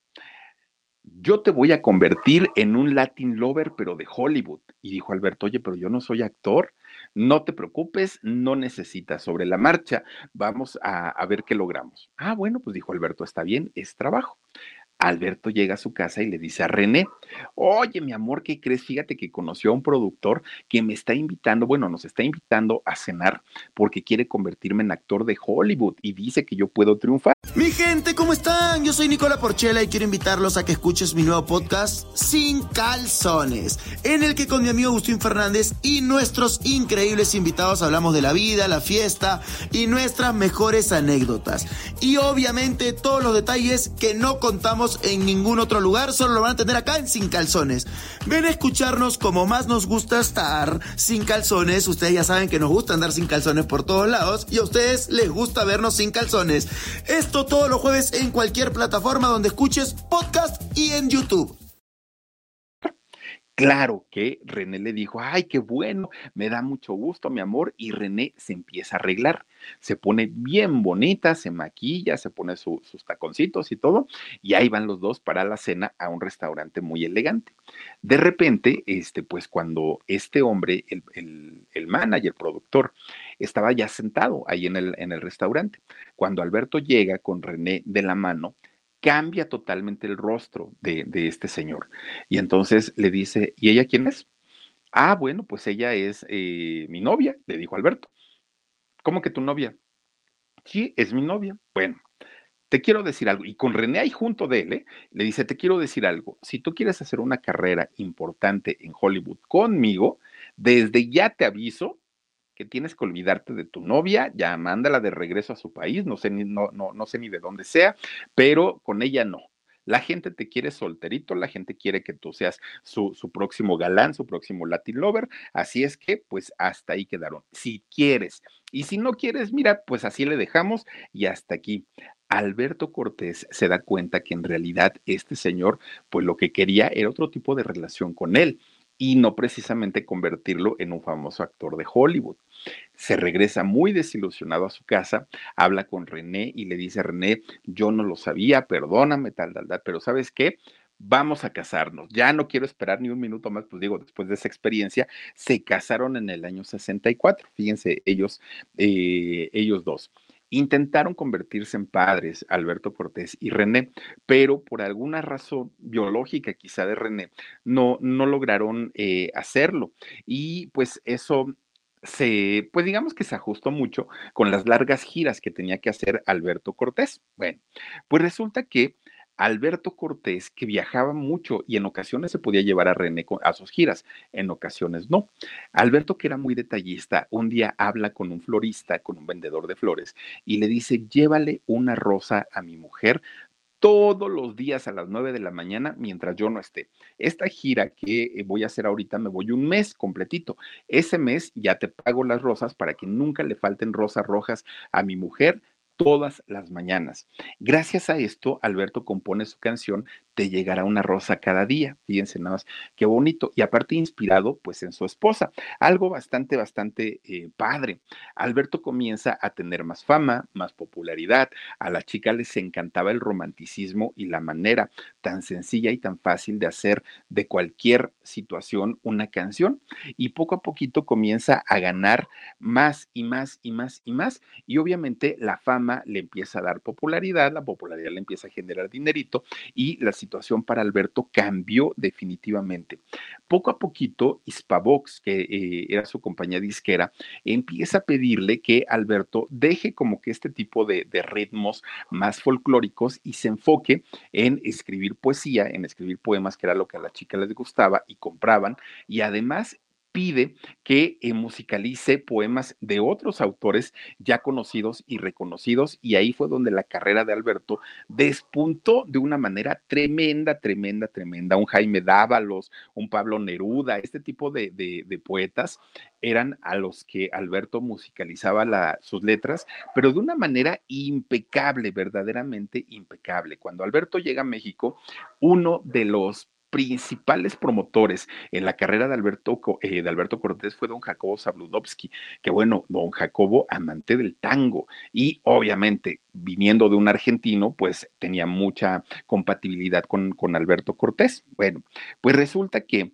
Yo te voy a convertir en un Latin lover, pero de Hollywood. Y dijo Alberto, oye, pero yo no soy actor. No te preocupes, no necesitas sobre la marcha. Vamos a, ver qué logramos. Ah, bueno, pues dijo Alberto, está bien, es trabajo. Alberto llega a su casa y le dice a René, oye, mi amor, ¿qué crees? Fíjate que conoció a un productor que me está invitando, bueno, nos está invitando a cenar porque quiere convertirme en actor de Hollywood y dice que yo puedo triunfar. Mi gente, ¿cómo están? Yo soy Nicola Porchela y quiero invitarlos a que escuches mi nuevo podcast Sin Calzones, en el que con mi amigo Agustín Fernández y nuestros increíbles invitados hablamos de la vida, la fiesta y nuestras mejores anécdotas. Y obviamente todos los detalles que no contamos en ningún otro lugar, solo lo van a tener acá en Sin Calzones. Ven a escucharnos como más nos gusta estar sin calzones. Ustedes ya saben que nos gusta andar sin calzones por todos lados y a ustedes les gusta vernos sin calzones. Esto todos los jueves en cualquier plataforma donde escuches podcast y en YouTube. Claro que René le dijo, ay, qué bueno, me da mucho gusto, mi amor, y René se empieza a arreglar, se pone bien bonita, se maquilla, se pone sus taconcitos y todo, y ahí van los dos para la cena a un restaurante muy elegante. De repente, este, pues cuando este hombre, el, el, el manager, productor, estaba ya sentado ahí en el, en el restaurante, cuando Alberto llega con René de la mano, cambia totalmente el rostro de, este señor. Y entonces le dice, ¿y ella quién es? Ah, bueno, pues ella es eh, mi novia, le dijo Alberto. ¿Cómo que tu novia? Sí, es mi novia. Bueno, te quiero decir algo. Y con René ahí junto de él, ¿eh? le dice, te quiero decir algo. Si tú quieres hacer una carrera importante en Hollywood conmigo, desde ya te aviso tienes que olvidarte de tu novia, ya mándala de regreso a su país, no sé ni, no, no, no sé ni de dónde sea, pero con ella no. La gente te quiere solterito, la gente quiere que tú seas su, su, próximo galán, su próximo Latin lover. Así es que, pues hasta ahí quedaron. Si quieres. Y si no quieres, mira, pues así le dejamos y hasta aquí. Alberto Cortés se da cuenta que en realidad este señor, pues lo que quería era otro tipo de relación con él y no precisamente convertirlo en un famoso actor de Hollywood. Se regresa muy desilusionado a su casa, habla con René y le dice, René, yo no lo sabía, perdóname, tal, tal, tal, pero ¿sabes qué? vamos a casarnos. Ya no quiero esperar ni un minuto más, pues digo, después de esa experiencia, se casaron en el año 64. Fíjense, ellos, eh, ellos dos. Intentaron convertirse en padres, Alberto Cortés y René, pero por alguna razón biológica quizá de René, no, no lograron eh, hacerlo. Y pues eso se, pues digamos que se ajustó mucho con las largas giras que tenía que hacer Alberto Cortés. Bueno, pues resulta que Alberto Cortés, que viajaba mucho y en ocasiones se podía llevar a René a sus giras, en ocasiones no. Alberto, que era muy detallista, un día habla con un florista, con un vendedor de flores, y le dice, llévale una rosa a mi mujer todos los días a las 9 de la mañana mientras yo no esté. Esta gira que eh, voy a hacer ahorita me voy un mes completito. Ese mes ya te pago las rosas para que nunca le falten rosas rojas a mi mujer todas las mañanas. Gracias a esto, Alberto compone su canción Te llegará una rosa cada día. Fíjense nada más, qué bonito. Y aparte inspirado pues en su esposa. Algo bastante, bastante eh, padre. Alberto comienza a tener más fama, más popularidad. A la chica les encantaba el romanticismo y la manera tan sencilla y tan fácil de hacer de cualquier situación una canción. Y poco a poquito comienza a ganar más y más y más y más. Y obviamente la fama le empieza a dar popularidad, la popularidad le empieza a generar dinerito y la situación para Alberto cambió definitivamente. Poco a poquito, Hispavox, que eh, era su compañía disquera, empieza a pedirle que Alberto deje como que este tipo de, de ritmos más folclóricos y se enfoque en escribir poesía, en escribir poemas, que era lo que a la chica les gustaba y compraban, y además pide que eh, musicalice poemas de otros autores ya conocidos y reconocidos y ahí fue donde la carrera de Alberto despuntó de una manera tremenda, tremenda, tremenda. Un Jaime Dávalos, un Pablo Neruda, este tipo de, poetas eran a los que Alberto musicalizaba sus letras, pero de una manera impecable, verdaderamente impecable. Cuando Alberto llega a México, uno de los principales promotores en la carrera de Alberto, eh, de Alberto Cortés fue don Jacobo Zabludovsky, que bueno, don Jacobo, amante del tango, y obviamente viniendo de un argentino, pues tenía mucha compatibilidad con, con Alberto Cortés. Bueno, pues resulta que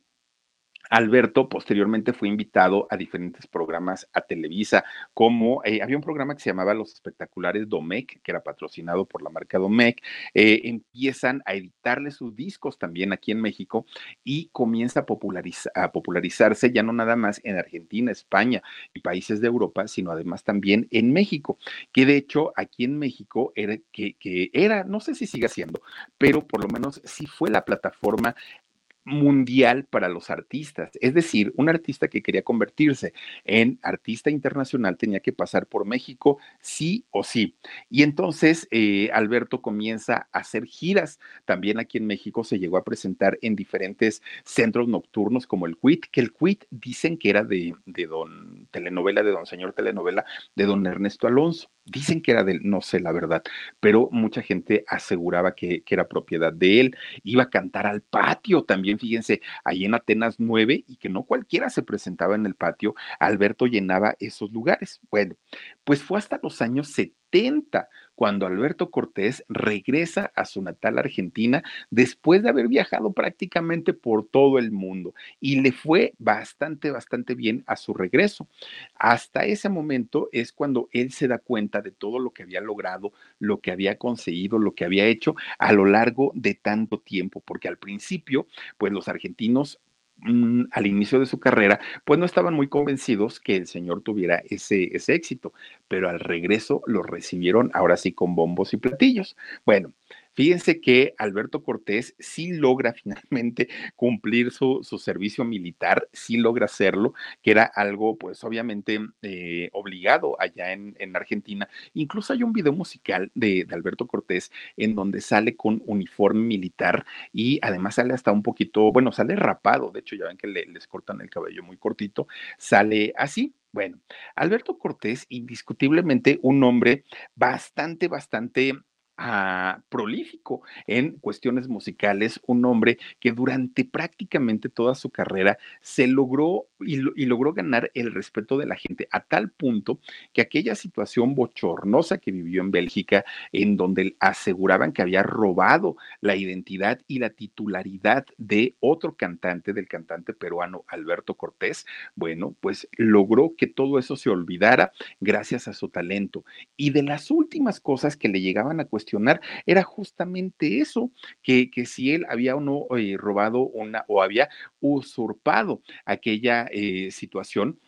Alberto posteriormente fue invitado a diferentes programas a Televisa, como eh, había un programa que se llamaba Los Espectaculares Domec, que era patrocinado por la marca Domec, eh, empiezan a editarle sus discos también aquí en México y comienza a, a, popularizarse ya no nada más en Argentina, España y países de Europa, sino además también en México, que de hecho aquí en México era, que, que era, no sé si sigue siendo, pero por lo menos sí fue la plataforma mundial para los artistas. Es decir, un artista que quería convertirse en artista internacional tenía que pasar por México sí o sí. Y entonces eh, Alberto comienza a hacer giras. También aquí en México se llegó a presentar en diferentes centros nocturnos como el CUIT, que el CUIT dicen que era de, don telenovela, de don señor telenovela, de don Ernesto Alonso. Dicen que era de no sé la verdad, pero mucha gente aseguraba que, era propiedad de él. Iba a cantar al patio también, fíjense, ahí en Atenas 9, y que no cualquiera se presentaba en el patio, Alberto llenaba esos lugares. Bueno, pues fue hasta los años 70 cuando Alberto Cortés regresa a su natal Argentina después de haber viajado prácticamente por todo el mundo y le fue bastante, bastante bien a su regreso. Hasta ese momento es cuando él se da cuenta de todo lo que había logrado, lo que había conseguido, lo que había hecho a lo largo de tanto tiempo, porque al principio, pues los argentinos Mm, al inicio de su carrera, pues no estaban muy convencidos que el señor tuviera ese, ese éxito, pero al regreso lo recibieron ahora sí con bombos y platillos. Bueno, Fíjense que Alberto Cortés sí logra finalmente *laughs* cumplir su, servicio militar, sí logra hacerlo, que era algo pues obviamente eh, obligado allá en, Argentina. Incluso hay un video musical de, Alberto Cortés en donde sale con uniforme militar y además sale hasta un poquito, bueno, sale rapado, de hecho ya ven que les cortan el cabello muy cortito, sale así. Bueno, Alberto Cortés, indiscutiblemente un hombre bastante, bastante prolífico en cuestiones musicales, un hombre que durante prácticamente toda su carrera se logró y, logró ganar el respeto de la gente a tal punto que aquella situación bochornosa que vivió en Bélgica, en donde aseguraban que había robado la identidad y la titularidad de otro cantante, del cantante peruano Alberto Cortés, bueno, pues logró que todo eso se olvidara gracias a su talento. Y de las últimas cosas que le llegaban a cuestionar era justamente eso, que, que si él había o no eh, robado una o había usurpado aquella eh, situación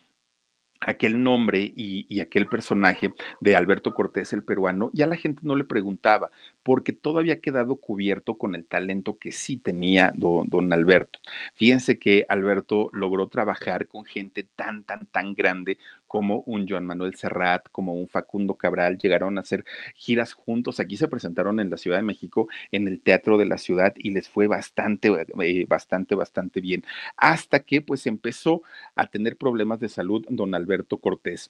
aquel nombre y, aquel personaje de Alberto Cortés el peruano, ya la gente no le preguntaba, porque todo había quedado cubierto con el talento que sí tenía don, don, Alberto. Fíjense que Alberto logró trabajar con gente tan, tan, tan grande como un Joan Manuel Serrat, como un Facundo Cabral, llegaron a hacer giras juntos. Aquí se presentaron en la Ciudad de México, en el Teatro de la Ciudad, y les fue bastante, eh, bastante, bastante bien. Hasta que pues empezó a tener problemas de salud don Alberto Cortés.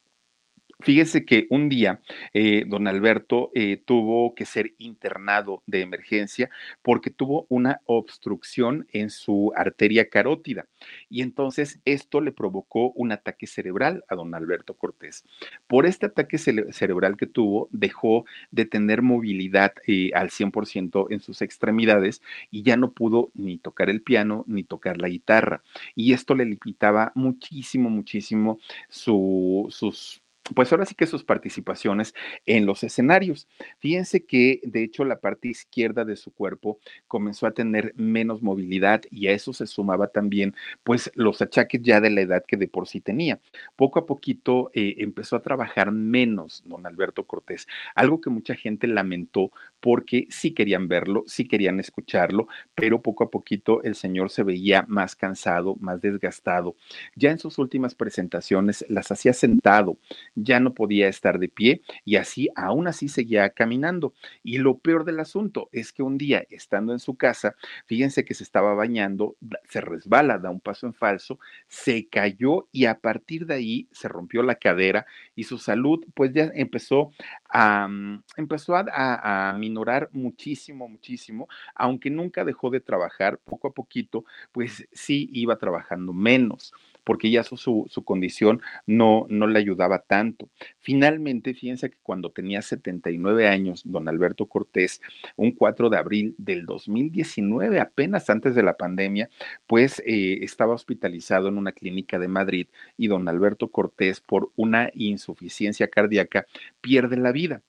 Fíjese que un día eh, don Alberto eh, tuvo que ser internado de emergencia porque tuvo una obstrucción en su arteria carótida y entonces esto le provocó un ataque cerebral a don Alberto Cortés. Por este ataque cerebral que tuvo, dejó de tener movilidad eh, al 100% en sus extremidades y ya no pudo ni tocar el piano ni tocar la guitarra. Y esto le limitaba muchísimo, muchísimo su, sus pues ahora sí que sus participaciones en los escenarios. Fíjense que de hecho la parte izquierda de su cuerpo comenzó a tener menos movilidad y a eso se sumaba también pues los achaques ya de la edad que de por sí tenía. Poco a poquito eh, empezó a trabajar menos don Alberto Cortés, algo que mucha gente lamentó porque sí querían verlo, sí querían escucharlo, pero poco a poquito el señor se veía más cansado, más desgastado. Ya en sus últimas presentaciones las hacía sentado ya no podía estar de pie y así, aún así seguía caminando. Y lo peor del asunto es que un día, estando en su casa, fíjense que se estaba bañando, se resbala, da un paso en falso, se cayó y a partir de ahí se rompió la cadera y su salud pues ya empezó a, mm, empezó a, a, a minorar muchísimo, muchísimo, aunque nunca dejó de trabajar, poco a poquito, pues sí iba trabajando menos porque ya su, su, condición no, no le ayudaba tanto. Finalmente, fíjense que cuando tenía 79 años, don Alberto Cortés, un 4 de abril del 2019, apenas antes de la pandemia, pues eh, estaba hospitalizado en una clínica de Madrid y don Alberto Cortés, por una insuficiencia cardíaca, pierde la vida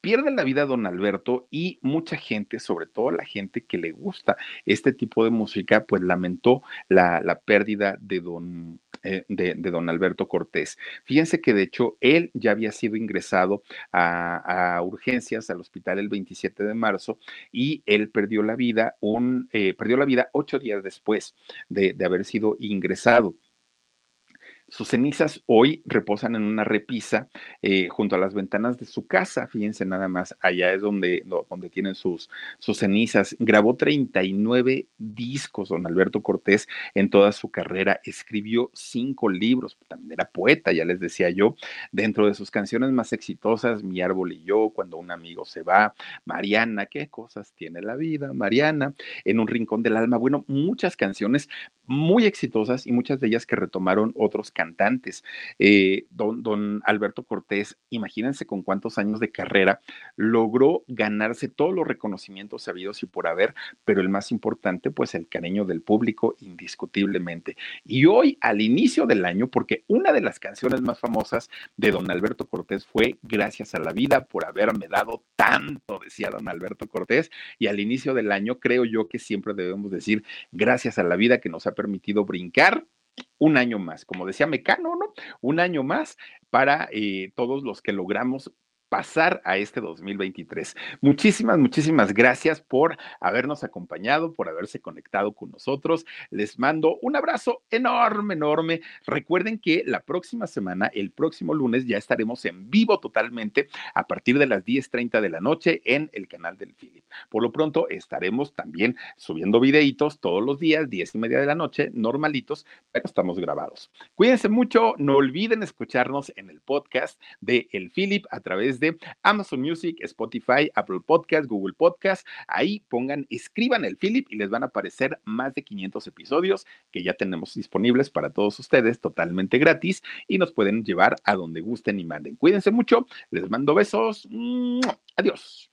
pierde la vida don Alberto y mucha gente, sobre todo la gente que le gusta este tipo de música, pues lamentó la, la pérdida de don, eh, de, don Alberto Cortés. Fíjense que de hecho él ya había sido ingresado a, a urgencias al hospital el 27 de marzo y él perdió la vida, un, eh, perdió la vida ocho días después de, de haber sido ingresado. Sus cenizas hoy reposan en una repisa eh, junto a las ventanas de su casa. Fíjense nada más, allá es donde, donde tienen sus, sus cenizas. Grabó 39 discos, don Alberto Cortés, en toda su carrera. Escribió cinco libros, también era poeta, ya les decía yo. Dentro de sus canciones más exitosas, Mi árbol y yo, Cuando un amigo se va, Mariana, qué cosas tiene la vida, Mariana, En un rincón del alma. Bueno, muchas canciones muy exitosas y muchas de ellas que retomaron otros cantantes. Eh, don, don, Alberto Cortés, imagínense con cuántos años de carrera logró ganarse todos los reconocimientos sabidos y por haber, pero el más importante, pues el cariño del público, indiscutiblemente. Y hoy, al inicio del año, porque una de las canciones más famosas de don Alberto Cortés fue Gracias a la vida por haberme dado tanto, decía don Alberto Cortés, y al inicio del año creo yo que siempre debemos decir gracias a la vida que nos ha permitido brincar un año más, como decía Mecano, ¿no? Un año más para eh, todos los que logramos pasar a este 2023. Muchísimas, muchísimas gracias por habernos acompañado, por haberse conectado con nosotros. Les mando un abrazo enorme, enorme. Recuerden que la próxima semana, el próximo lunes, ya estaremos en vivo totalmente a partir de las 10.30 de la noche en el canal del Philip. Por lo pronto, estaremos también subiendo videitos todos los días, 10 y media de la noche, normalitos, pero estamos grabados. Cuídense mucho, no olviden escucharnos en el podcast de El Philip a través de Amazon Music, Spotify, Apple Podcast, Google Podcast. Ahí pongan, escriban el Philip y les van a aparecer más de 500 episodios que ya tenemos disponibles para todos ustedes totalmente gratis y nos pueden llevar a donde gusten y manden. Cuídense mucho, les mando besos. Adiós.